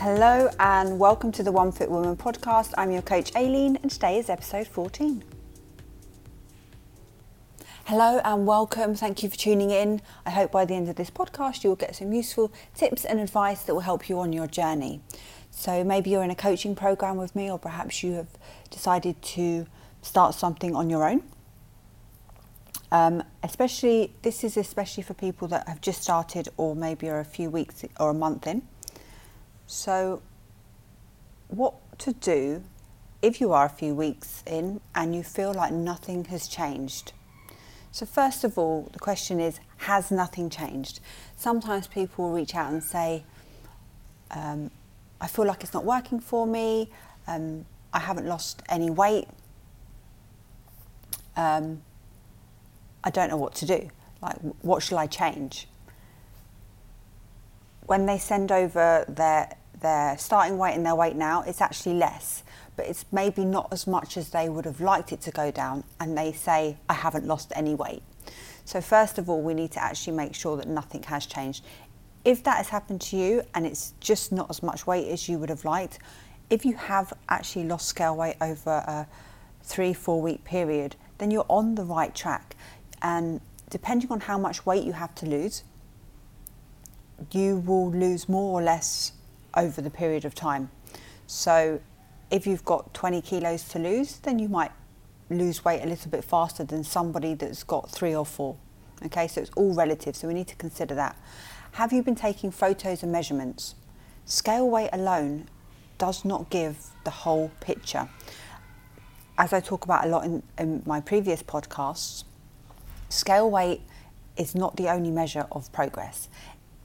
Hello and welcome to the One Fit Woman podcast. I'm your coach Aileen and today is episode 14. Hello and welcome. Thank you for tuning in. I hope by the end of this podcast you will get some useful tips and advice that will help you on your journey. So maybe you're in a coaching program with me or perhaps you have decided to start something on your own. Um, especially, this is especially for people that have just started or maybe are a few weeks or a month in. So, what to do if you are a few weeks in and you feel like nothing has changed? So, first of all, the question is Has nothing changed? Sometimes people will reach out and say, um, I feel like it's not working for me, um, I haven't lost any weight, um, I don't know what to do. Like, what shall I change? When they send over their their starting weight and their weight now, it's actually less, but it's maybe not as much as they would have liked it to go down. And they say, I haven't lost any weight. So, first of all, we need to actually make sure that nothing has changed. If that has happened to you and it's just not as much weight as you would have liked, if you have actually lost scale weight over a three, four week period, then you're on the right track. And depending on how much weight you have to lose, you will lose more or less over the period of time. So, if you've got 20 kilos to lose, then you might lose weight a little bit faster than somebody that's got three or four. Okay, so it's all relative, so we need to consider that. Have you been taking photos and measurements? Scale weight alone does not give the whole picture. As I talk about a lot in, in my previous podcasts, scale weight is not the only measure of progress.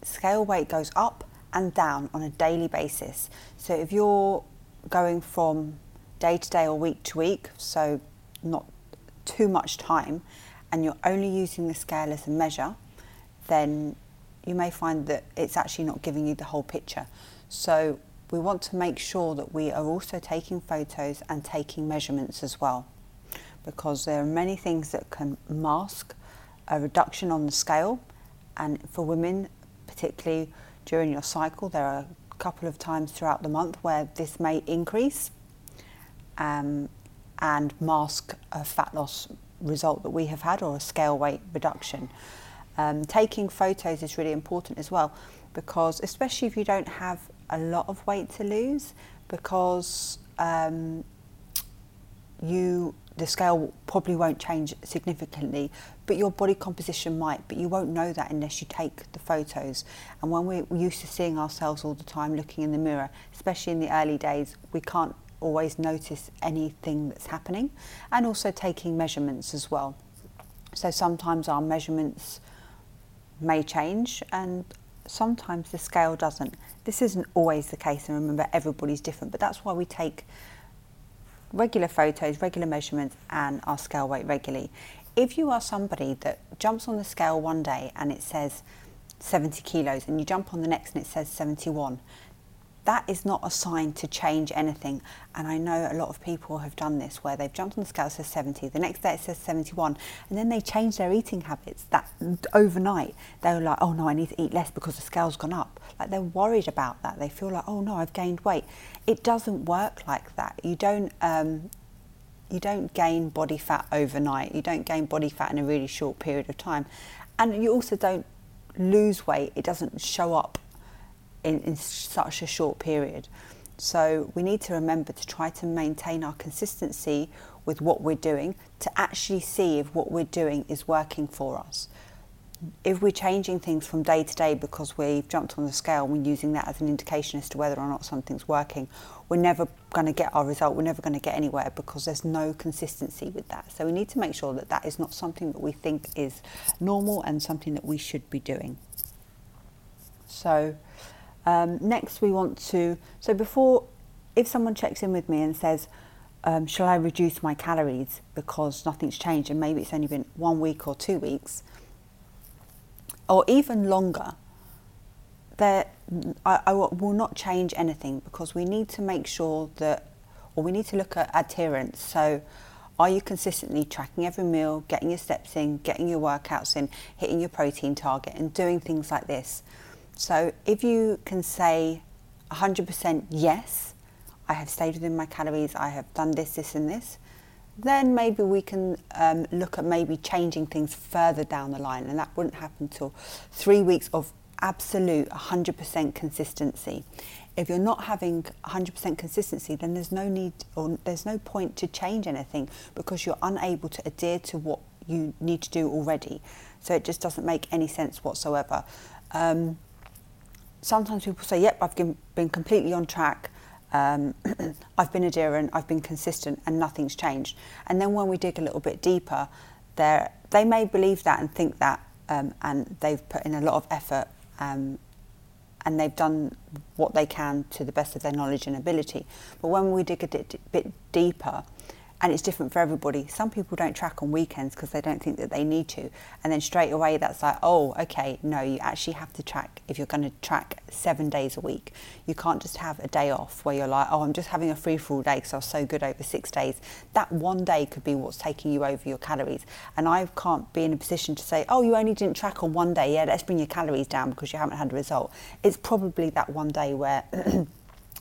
Scale weight goes up and down on a daily basis. So if you're going from day to day or week to week, so not too much time, and you're only using the scale as a measure, then you may find that it's actually not giving you the whole picture. So we want to make sure that we are also taking photos and taking measurements as well, because there are many things that can mask a reduction on the scale, and for women, particularly during your cycle. There are a couple of times throughout the month where this may increase um, and mask a fat loss result that we have had or a scale weight reduction. Um, taking photos is really important as well because, especially if you don't have a lot of weight to lose, because um, you the scale probably won't change significantly, but your body composition might, but you won't know that unless you take the photos. And when we're used to seeing ourselves all the time looking in the mirror, especially in the early days, we can't always notice anything that's happening, and also taking measurements as well. So sometimes our measurements may change, and sometimes the scale doesn't. This isn't always the case, and remember, everybody's different, but that's why we take regular photos, regular measurements, and our scale weight regularly. If you are somebody that jumps on the scale one day and it says 70 kilos, and you jump on the next and it says 71, that is not a sign to change anything. And I know a lot of people have done this where they've jumped on the scale, says 70, the next day it says 71, and then they change their eating habits that overnight. They're like, oh no, I need to eat less because the scale's gone up. Like they're worried about that. They feel like, oh no, I've gained weight. It doesn't work like that. You don't. Um, you don't gain body fat overnight. You don't gain body fat in a really short period of time. And you also don't lose weight. It doesn't show up in, in such a short period. So we need to remember to try to maintain our consistency with what we're doing to actually see if what we're doing is working for us. If we're changing things from day to day because we've jumped on the scale and we're using that as an indication as to whether or not something's working, we're never going to get our result, we're never going to get anywhere because there's no consistency with that. So we need to make sure that that is not something that we think is normal and something that we should be doing. So, um, next, we want to, so before, if someone checks in with me and says, um, shall I reduce my calories because nothing's changed and maybe it's only been one week or two weeks, or even longer, there, I, I will not change anything because we need to make sure that, or we need to look at adherence. So, are you consistently tracking every meal, getting your steps in, getting your workouts in, hitting your protein target, and doing things like this? So if you can say, 100% yes, I have stayed within my calories, I have done this, this, and this, then maybe we can um, look at maybe changing things further down the line. And that wouldn't happen until three weeks of absolute 100% consistency. If you're not having 100% consistency, then there's no need or there's no point to change anything because you're unable to adhere to what you need to do already. So it just doesn't make any sense whatsoever. Um, sometimes people say, yep, I've been completely on track. Um, I've been adherent, I've been consistent, and nothing's changed. And then when we dig a little bit deeper, they may believe that and think that, um, and they've put in a lot of effort um, and they've done what they can to the best of their knowledge and ability. But when we dig a bit deeper, and it's different for everybody. Some people don't track on weekends because they don't think that they need to, and then straight away that's like, oh, okay, no, you actually have to track if you're going to track seven days a week. You can't just have a day off where you're like, oh, I'm just having a free for all day because I was so good over six days. That one day could be what's taking you over your calories, and I can't be in a position to say, oh, you only didn't track on one day. Yeah, let's bring your calories down because you haven't had a result. It's probably that one day where.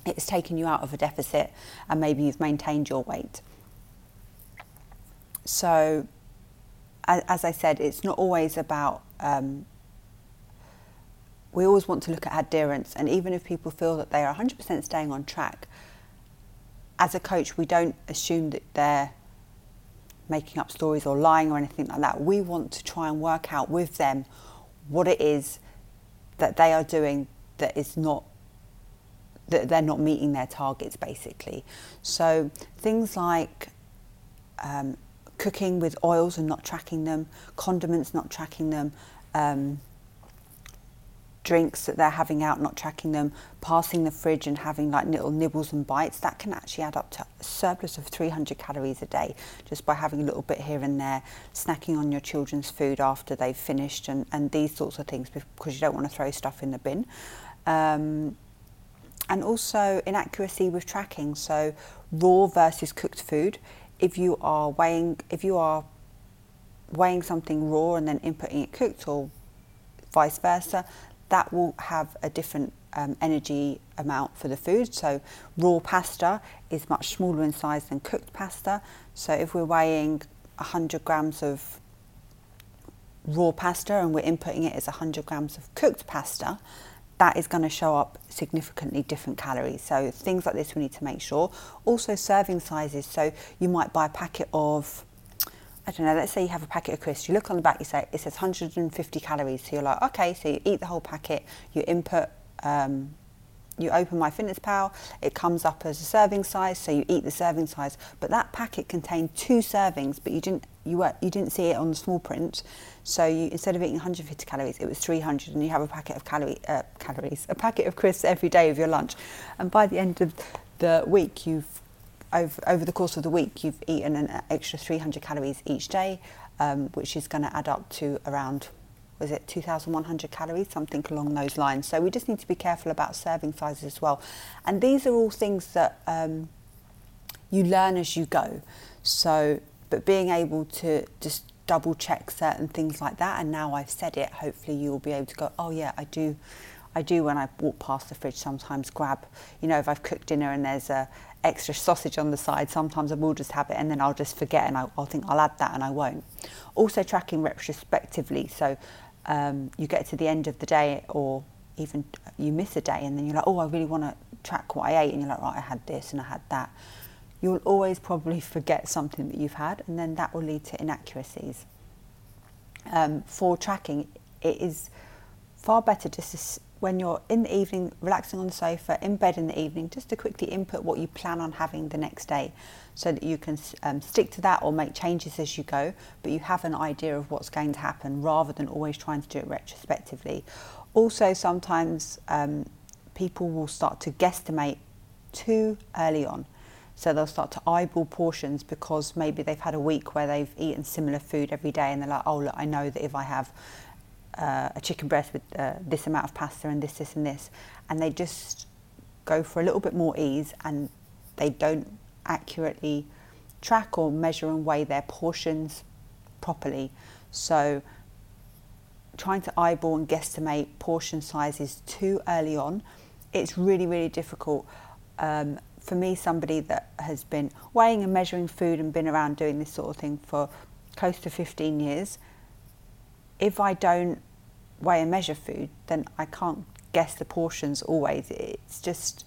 it's taken you out of a deficit and maybe you've maintained your weight. So, as I said, it's not always about. Um, we always want to look at adherence, and even if people feel that they are 100% staying on track, as a coach, we don't assume that they're making up stories or lying or anything like that. We want to try and work out with them what it is that they are doing that is not that they're not meeting their targets basically. So things like um, cooking with oils and not tracking them, condiments not tracking them, um, drinks that they're having out not tracking them, passing the fridge and having like little nibbles and bites, that can actually add up to a surplus of 300 calories a day just by having a little bit here and there, snacking on your children's food after they've finished and, and these sorts of things because you don't want to throw stuff in the bin. Um, and also inaccuracy with tracking, so raw versus cooked food if you are weighing if you are weighing something raw and then inputting it cooked or vice versa, that will have a different um, energy amount for the food. So raw pasta is much smaller in size than cooked pasta. So if we're weighing 100 grams of raw pasta and we're inputting it as 100 grams of cooked pasta, that is going to show up significantly different calories. So things like this we need to make sure. Also serving sizes. So you might buy a packet of I don't know, let's say you have a packet of crisps, you look on the back, you say it says 150 calories. So you're like, okay, so you eat the whole packet, you input, um, you open MyFitnessPal, it comes up as a serving size, so you eat the serving size. But that packet contained two servings, but you didn't you were, you didn't see it on the small print. So you, instead of eating 150 calories, it was 300, and you have a packet of calorie, uh, calories, a packet of crisps every day of your lunch. And by the end of the week, you've over, over the course of the week, you've eaten an extra 300 calories each day, um, which is going to add up to around was it 2,100 calories, something along those lines. So we just need to be careful about serving sizes as well. And these are all things that um, you learn as you go. So, but being able to just double check certain things like that, and now I've said it, hopefully you will be able to go, oh yeah, I do. I do when I walk past the fridge sometimes grab, you know, if I've cooked dinner and there's a extra sausage on the side, sometimes I will just have it and then I'll just forget and I'll, I'll think I'll add that and I won't. Also tracking retrospectively, so um, you get to the end of the day or even you miss a day and then you're like, oh, I really want to track what I ate. And you're like, right, I had this and I had that. You'll always probably forget something that you've had and then that will lead to inaccuracies. Um, for tracking, it is far better just to, when you're in the evening, relaxing on the sofa, in bed in the evening, just to quickly input what you plan on having the next day so that you can um, stick to that or make changes as you go, but you have an idea of what's going to happen rather than always trying to do it retrospectively. Also, sometimes um, people will start to guesstimate too early on. So they'll start to eyeball portions because maybe they've had a week where they've eaten similar food every day and they're like, oh, look, I know that if I have uh, a chicken breast with uh, this amount of pasta and this, this, and this, and they just go for a little bit more ease and they don't accurately track or measure and weigh their portions properly. So, trying to eyeball and guesstimate portion sizes too early on it's really, really difficult. Um, for me, somebody that has been weighing and measuring food and been around doing this sort of thing for close to 15 years, if I don't weigh and measure food, then I can't guess the portions always. It's just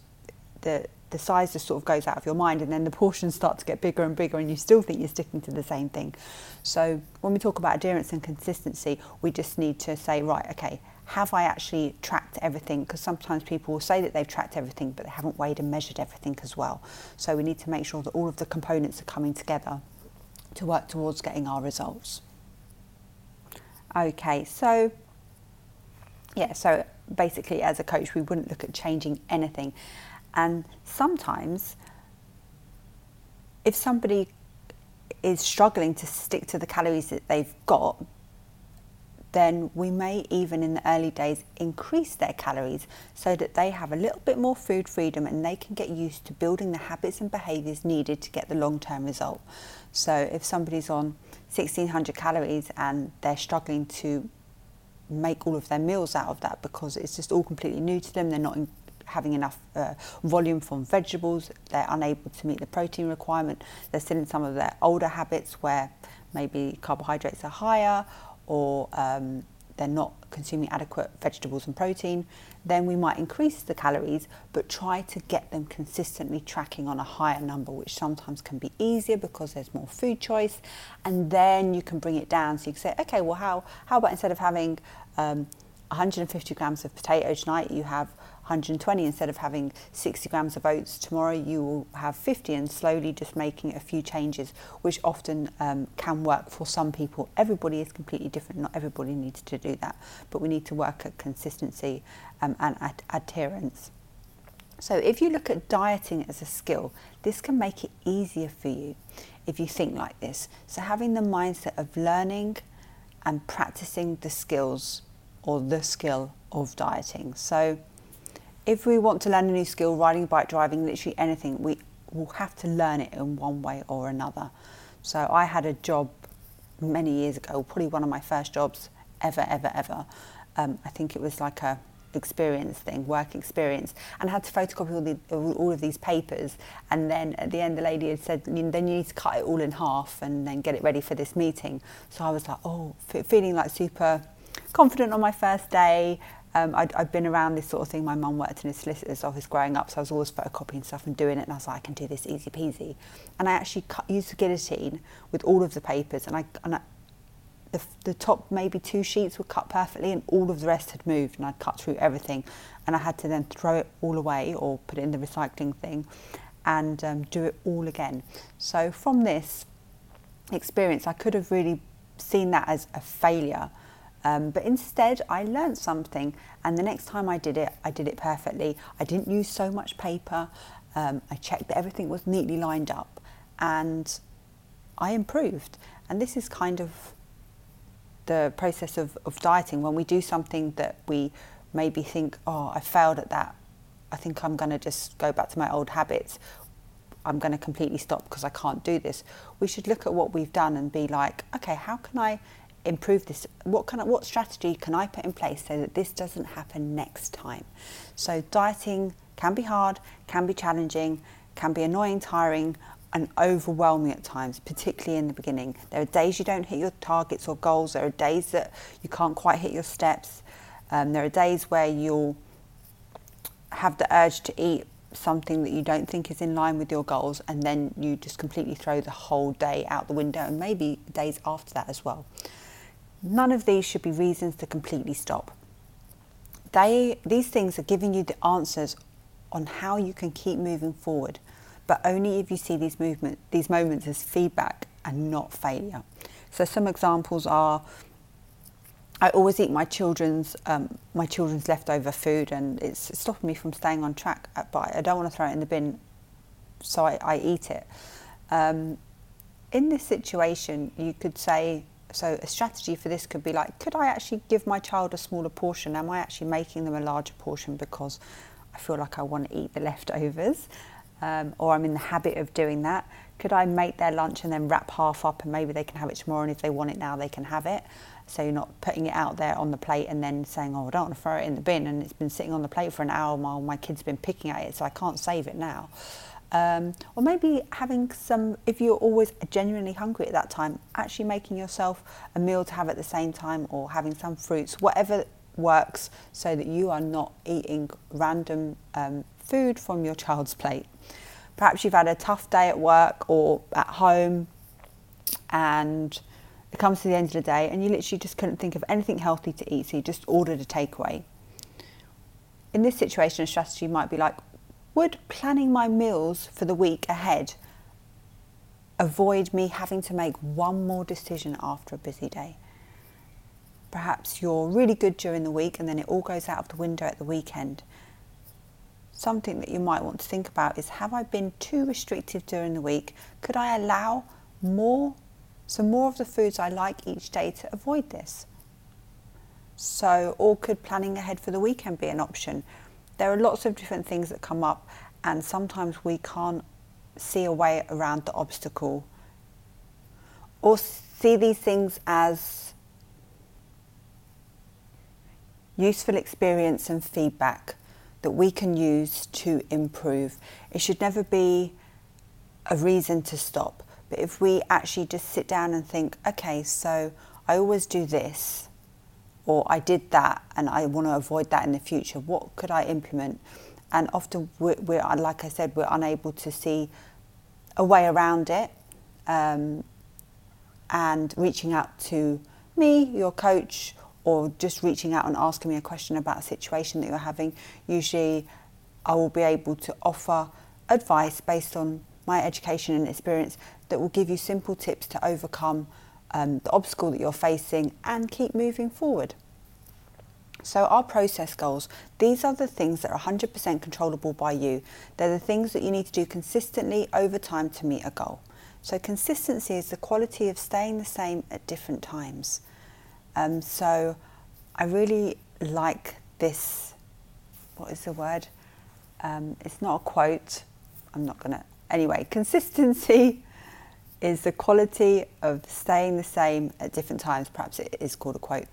the the size just sort of goes out of your mind and then the portions start to get bigger and bigger and you still think you're sticking to the same thing. So when we talk about adherence and consistency, we just need to say, right, okay, have I actually tracked everything? Because sometimes people will say that they've tracked everything, but they haven't weighed and measured everything as well. So we need to make sure that all of the components are coming together to work towards getting our results. Okay, so yeah, so basically as a coach, we wouldn't look at changing anything. And sometimes, if somebody is struggling to stick to the calories that they've got, then we may even in the early days increase their calories so that they have a little bit more food freedom and they can get used to building the habits and behaviours needed to get the long term result. So if somebody's on 1600 calories and they're struggling to make all of their meals out of that because it's just all completely new to them, they're not in, having enough uh, volume from vegetables, they're unable to meet the protein requirement, they're still in some of their older habits where maybe carbohydrates are higher or um, they're not consuming adequate vegetables and protein, then we might increase the calories but try to get them consistently tracking on a higher number, which sometimes can be easier because there's more food choice. And then you can bring it down. So you can say, okay, well, how, how about instead of having um, 150 grams of potato tonight, you have 120 instead of having 60 grams of oats tomorrow you will have 50 and slowly just making a few changes which often um, can work for some people. Everybody is completely different. Not everybody needs to do that but we need to work at consistency um, and ad- adherence. So if you look at dieting as a skill this can make it easier for you if you think like this. So having the mindset of learning and practicing the skills or the skill of dieting. So if we want to learn a new skill, riding, bike, driving, literally anything, we will have to learn it in one way or another. So I had a job many years ago, probably one of my first jobs ever, ever, ever. Um, I think it was like a experience thing, work experience, and I had to photocopy all, the, all of these papers. And then at the end, the lady had said, then you need to cut it all in half and then get it ready for this meeting. So I was like, oh, feeling like super confident on my first day, um, i had been around this sort of thing. My mum worked in a solicitor's office growing up, so I was always photocopying stuff and doing it. And I was like, I can do this easy peasy. And I actually cut, used the guillotine with all of the papers, and I, and I the, the top maybe two sheets were cut perfectly, and all of the rest had moved. And I'd cut through everything, and I had to then throw it all away or put it in the recycling thing, and um, do it all again. So from this experience, I could have really seen that as a failure um, but instead, I learned something, and the next time I did it, I did it perfectly. I didn't use so much paper. Um, I checked that everything was neatly lined up, and I improved. And this is kind of the process of, of dieting when we do something that we maybe think, oh, I failed at that. I think I'm going to just go back to my old habits. I'm going to completely stop because I can't do this. We should look at what we've done and be like, okay, how can I improve this? What kind of what strategy can I put in place so that this doesn't happen next time? So dieting can be hard, can be challenging, can be annoying, tiring, and overwhelming at times, particularly in the beginning. There are days you don't hit your targets or goals. There are days that you can't quite hit your steps. Um, there are days where you'll have the urge to eat something that you don't think is in line with your goals, and then you just completely throw the whole day out the window, and maybe days after that as well. None of these should be reasons to completely stop. They, these things are giving you the answers on how you can keep moving forward, but only if you see these movement, these moments as feedback and not failure. So some examples are I always eat my children's um, my children's leftover food, and it's stopping me from staying on track. But I don't want to throw it in the bin, so I, I eat it. Um, in this situation, you could say so a strategy for this could be like, could I actually give my child a smaller portion? Am I actually making them a larger portion because I feel like I want to eat the leftovers? um, or I'm in the habit of doing that. Could I make their lunch and then wrap half up and maybe they can have it tomorrow and if they want it now they can have it? So you're not putting it out there on the plate and then saying, oh, I don't want to throw it in the bin and it's been sitting on the plate for an hour while my kid's been picking at it so I can't save it now. Um, or maybe having some, if you're always genuinely hungry at that time, actually making yourself a meal to have at the same time or having some fruits, whatever works so that you are not eating random um, food from your child's plate. Perhaps you've had a tough day at work or at home and it comes to the end of the day and you literally just couldn't think of anything healthy to eat, so you just ordered a takeaway. In this situation, a strategy might be like, would planning my meals for the week ahead avoid me having to make one more decision after a busy day? Perhaps you're really good during the week and then it all goes out of the window at the weekend. Something that you might want to think about is have I been too restrictive during the week? Could I allow more some more of the foods I like each day to avoid this. So, or could planning ahead for the weekend be an option? There are lots of different things that come up, and sometimes we can't see a way around the obstacle or see these things as useful experience and feedback that we can use to improve. It should never be a reason to stop. But if we actually just sit down and think, okay, so I always do this, or I did that and I want to avoid that in the future, what could I implement? And often, we're, we're like I said, we're unable to see a way around it. Um, and reaching out to me, your coach, or just reaching out and asking me a question about a situation that you're having, usually I will be able to offer advice based on my education and experience that will give you simple tips to overcome um, the obstacle that you're facing and keep moving forward. So, our process goals, these are the things that are 100% controllable by you. They're the things that you need to do consistently over time to meet a goal. So, consistency is the quality of staying the same at different times. Um, so, I really like this. What is the word? Um, it's not a quote. I'm not going to Anyway, consistency is the quality of staying the same at different times. Perhaps it is called a quote.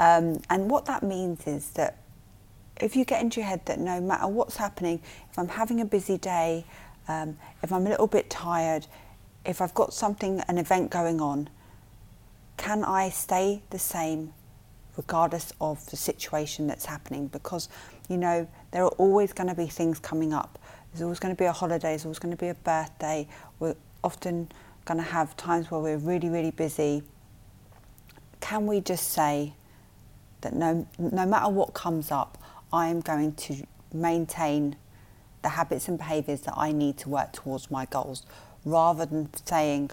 Um, and what that means is that if you get into your head that no matter what's happening, if I'm having a busy day, um, if I'm a little bit tired, if I've got something, an event going on, can I stay the same regardless of the situation that's happening? Because, you know, there are always going to be things coming up. There's always going to be a holiday, there's always going to be a birthday. We're often going to have times where we're really, really busy. Can we just say that no, no matter what comes up, I am going to maintain the habits and behaviours that I need to work towards my goals, rather than saying,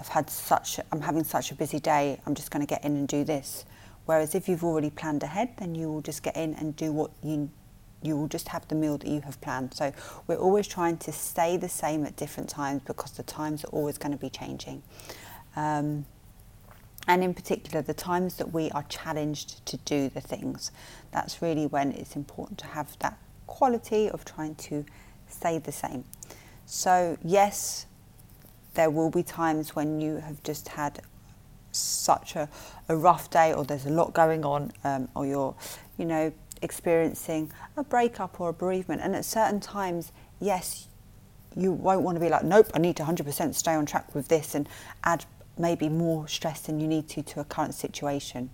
I've had such, I'm having such a busy day, I'm just going to get in and do this. Whereas if you've already planned ahead, then you will just get in and do what you you will just have the meal that you have planned. So we're always trying to stay the same at different times because the times are always going to be changing. Um, and in particular, the times that we are challenged to do the things, that's really when it's important to have that quality of trying to stay the same. So, yes, there will be times when you have just had such a, a rough day or there's a lot going on um, or you're, you know, experiencing a breakup or a bereavement. And at certain times, yes, you won't want to be like, nope, I need to 100% stay on track with this and add maybe more stress than you need to to a current situation.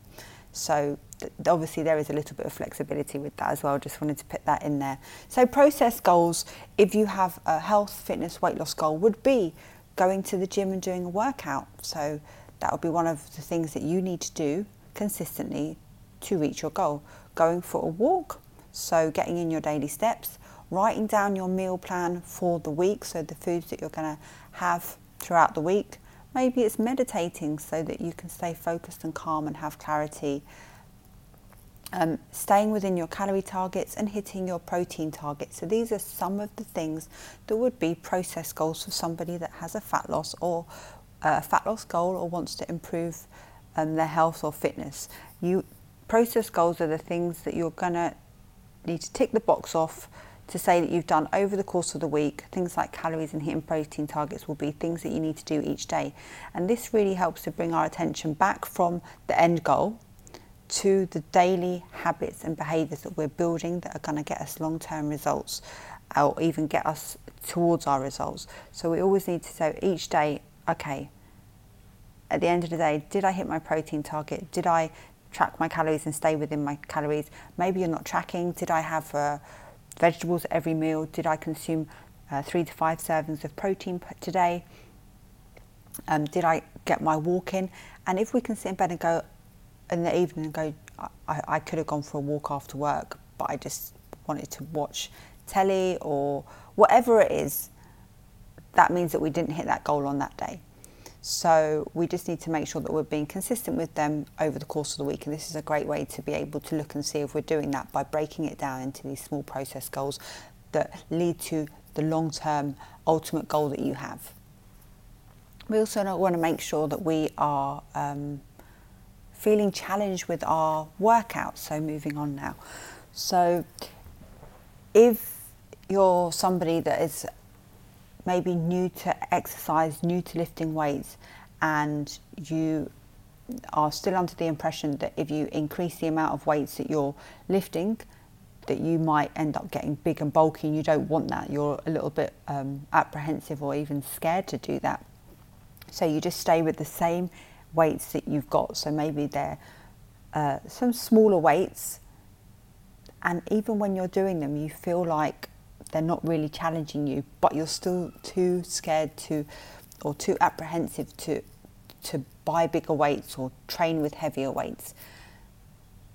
So th- obviously there is a little bit of flexibility with that as well. Just wanted to put that in there. So process goals, if you have a health, fitness, weight loss goal, would be going to the gym and doing a workout. So that would be one of the things that you need to do consistently to reach your goal going for a walk, so getting in your daily steps, writing down your meal plan for the week, so the foods that you're going to have throughout the week. Maybe it's meditating so that you can stay focused and calm and have clarity. Um, staying within your calorie targets and hitting your protein targets. So, these are some of the things that would be process goals for somebody that has a fat loss or a fat loss goal or wants to improve um, their health or fitness. You process goals are the things that you're going to need to tick the box off to say that you've done over the course of the week. Things like calories and hitting protein targets will be things that you need to do each day. And this really helps to bring our attention back from the end goal to the daily habits and behaviours that we're building that are going to get us long term results or even get us towards our results. So we always need to say each day, okay, at the end of the day, did I hit my protein target? Did I track my calories and stay within my calories? Maybe you're not tracking. Did I have uh, vegetables every meal? Did I consume uh, three to five servings of protein today? Um, did I get my walk in? And if we can sit in bed and go in the evening and go, I, I could have gone for a walk after work, but I just wanted to watch telly or whatever it is, that means that we didn't hit that goal on that day. So we just need to make sure that we're being consistent with them over the course of the week. And this is a great way to be able to look and see if we're doing that by breaking it down into these small process goals that lead to the long term ultimate goal that you have. We also want to make sure that we are um, feeling challenged with our workouts. So, moving on now. So, if you're somebody that is maybe new to exercise, new to lifting weights, and you are still under the impression that if you increase the amount of weights that you're lifting, that you might end up getting big and bulky and you don't want that. You're a little bit um, apprehensive or even scared to do that. So you just stay with the same weights that you've got. So maybe they're uh, some smaller weights. And even when you're doing them, you feel like they're not really challenging you, but you're still too scared to or too apprehensive to to buy bigger weights or train with heavier weights.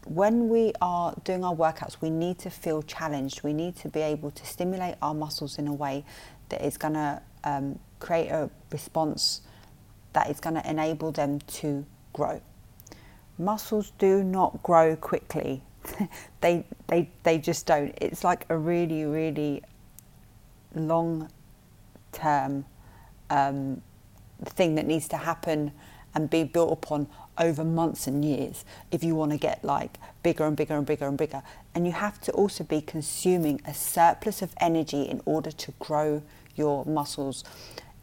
When we are doing our workouts, we need to feel challenged. We need to be able to stimulate our muscles in a way that is going to um, create a response that is going to enable them to grow. Muscles do not grow quickly they they they just don't. It's like a really really long term um, thing that needs to happen and be built upon over months and years if you want to get like bigger and bigger and bigger and bigger and you have to also be consuming a surplus of energy in order to grow your muscles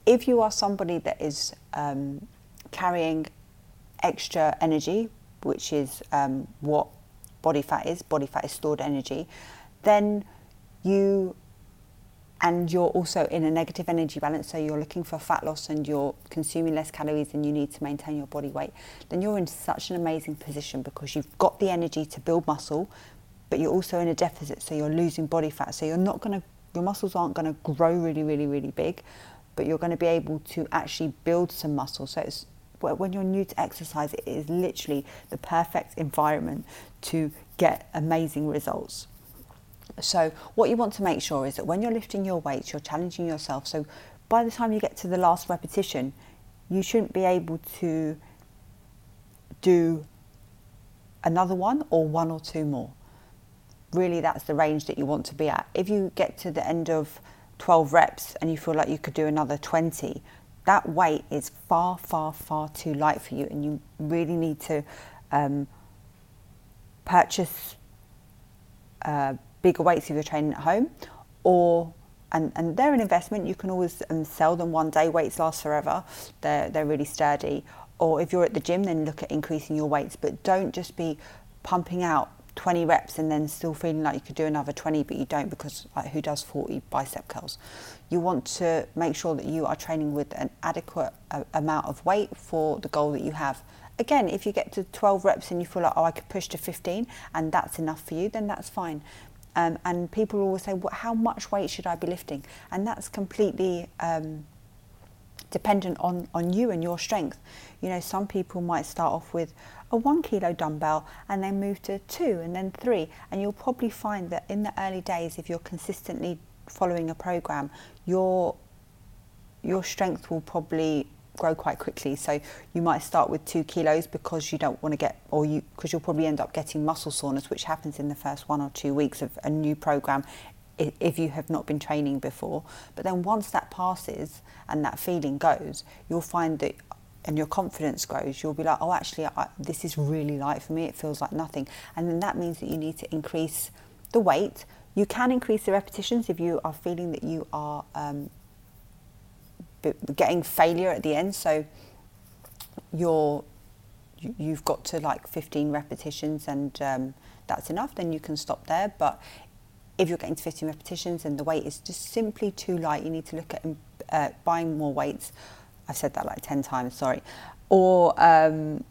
if you are somebody that is um, carrying extra energy which is um, what body fat is, body fat is stored energy, then you and you're also in a negative energy balance, so you're looking for fat loss and you're consuming less calories than you need to maintain your body weight, then you're in such an amazing position because you've got the energy to build muscle, but you're also in a deficit, so you're losing body fat. So you're not going to, your muscles aren't going to grow really, really, really big, but you're going to be able to actually build some muscle. So it's when you're new to exercise, it is literally the perfect environment to get amazing results. So, what you want to make sure is that when you're lifting your weights, you're challenging yourself. So, by the time you get to the last repetition, you shouldn't be able to do another one or one or two more. Really, that's the range that you want to be at. If you get to the end of 12 reps and you feel like you could do another 20, that weight is far, far, far too light for you, and you really need to um, purchase uh, bigger weights if you're training at home, or and, and they're an investment. You can always um, sell them one day. Weights last forever. They're they're really sturdy. Or if you're at the gym, then look at increasing your weights, but don't just be pumping out 20 reps and then still feeling like you could do another 20 but you don't because like who does 40 bicep curls? You want to make sure that you are training with an adequate uh, amount of weight for the goal that you have. Again if you get to 12 reps and you feel like oh i could push to 15 and that's enough for you then that's fine. Um, and people always say well, how much weight should i be lifting? And that's completely um, dependent on, on you and your strength. You know, some people might start off with a one kilo dumbbell and then move to two and then three. And you'll probably find that in the early days, if you're consistently following a program, your your strength will probably grow quite quickly. So you might start with two kilos because you don't want to get, or you because you'll probably end up getting muscle soreness, which happens in the first one or two weeks of a new program if you have not been training before. But then once that passes and that feeling goes, you'll find that and your confidence grows, you'll be like, oh, actually, I, this is really light for me. It feels like nothing. And then that means that you need to increase the weight you can increase the repetitions if you are feeling that you are um, getting failure at the end. So you're you've got to like 15 repetitions and um, that's enough. Then you can stop there. But if you're getting to 15 repetitions and the weight is just simply too light, you need to look at uh, buying more weights. I've said that like 10 times. Sorry. Or um,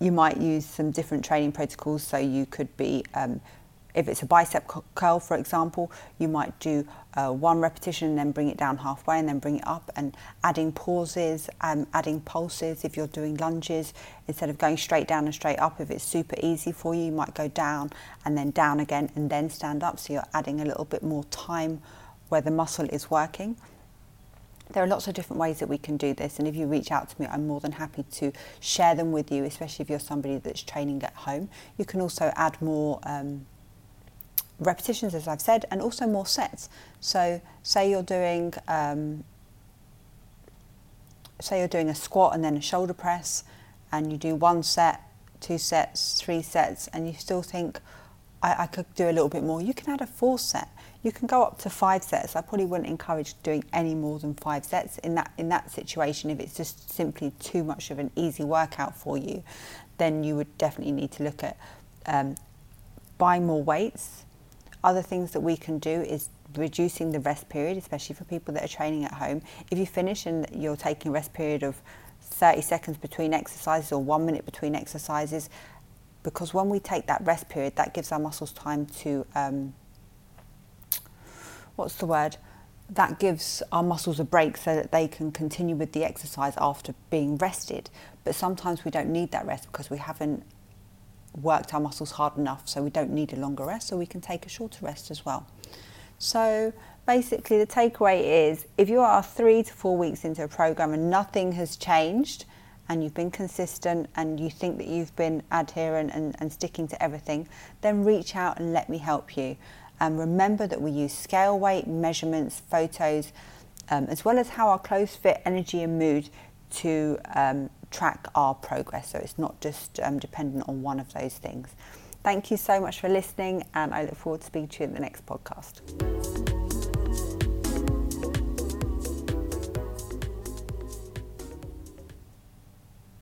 you might use some different training protocols. So you could be um, if it's a bicep curl, for example, you might do uh, one repetition and then bring it down halfway and then bring it up and adding pauses, um, adding pulses if you're doing lunges. Instead of going straight down and straight up, if it's super easy for you, you might go down and then down again and then stand up. So you're adding a little bit more time where the muscle is working. There are lots of different ways that we can do this, and if you reach out to me, I'm more than happy to share them with you, especially if you're somebody that's training at home. You can also add more um, repetitions, as I've said, and also more sets. So, say you're doing, um, say you're doing a squat and then a shoulder press, and you do one set, two sets, three sets, and you still think, I, I could do a little bit more. You can add a fourth set. You can go up to five sets. I probably wouldn't encourage doing any more than five sets in that in that situation. If it's just simply too much of an easy workout for you, then you would definitely need to look at um, buying more weights other things that we can do is reducing the rest period, especially for people that are training at home. If you finish and you're taking a rest period of 30 seconds between exercises or one minute between exercises, because when we take that rest period, that gives our muscles time to, um, what's the word? That gives our muscles a break so that they can continue with the exercise after being rested. But sometimes we don't need that rest because we haven't worked our muscles hard enough, so we don't need a longer rest, so we can take a shorter rest as well. So basically, the takeaway is if you are three to four weeks into a program and nothing has changed, and you've been consistent and you think that you've been adherent and, and sticking to everything, then reach out and let me help you. And remember that we use scale weight, measurements, photos, um, as well as how our clothes fit, energy, and mood to um, track our progress. So it's not just um, dependent on one of those things. Thank you so much for listening, and I look forward to speaking to you in the next podcast.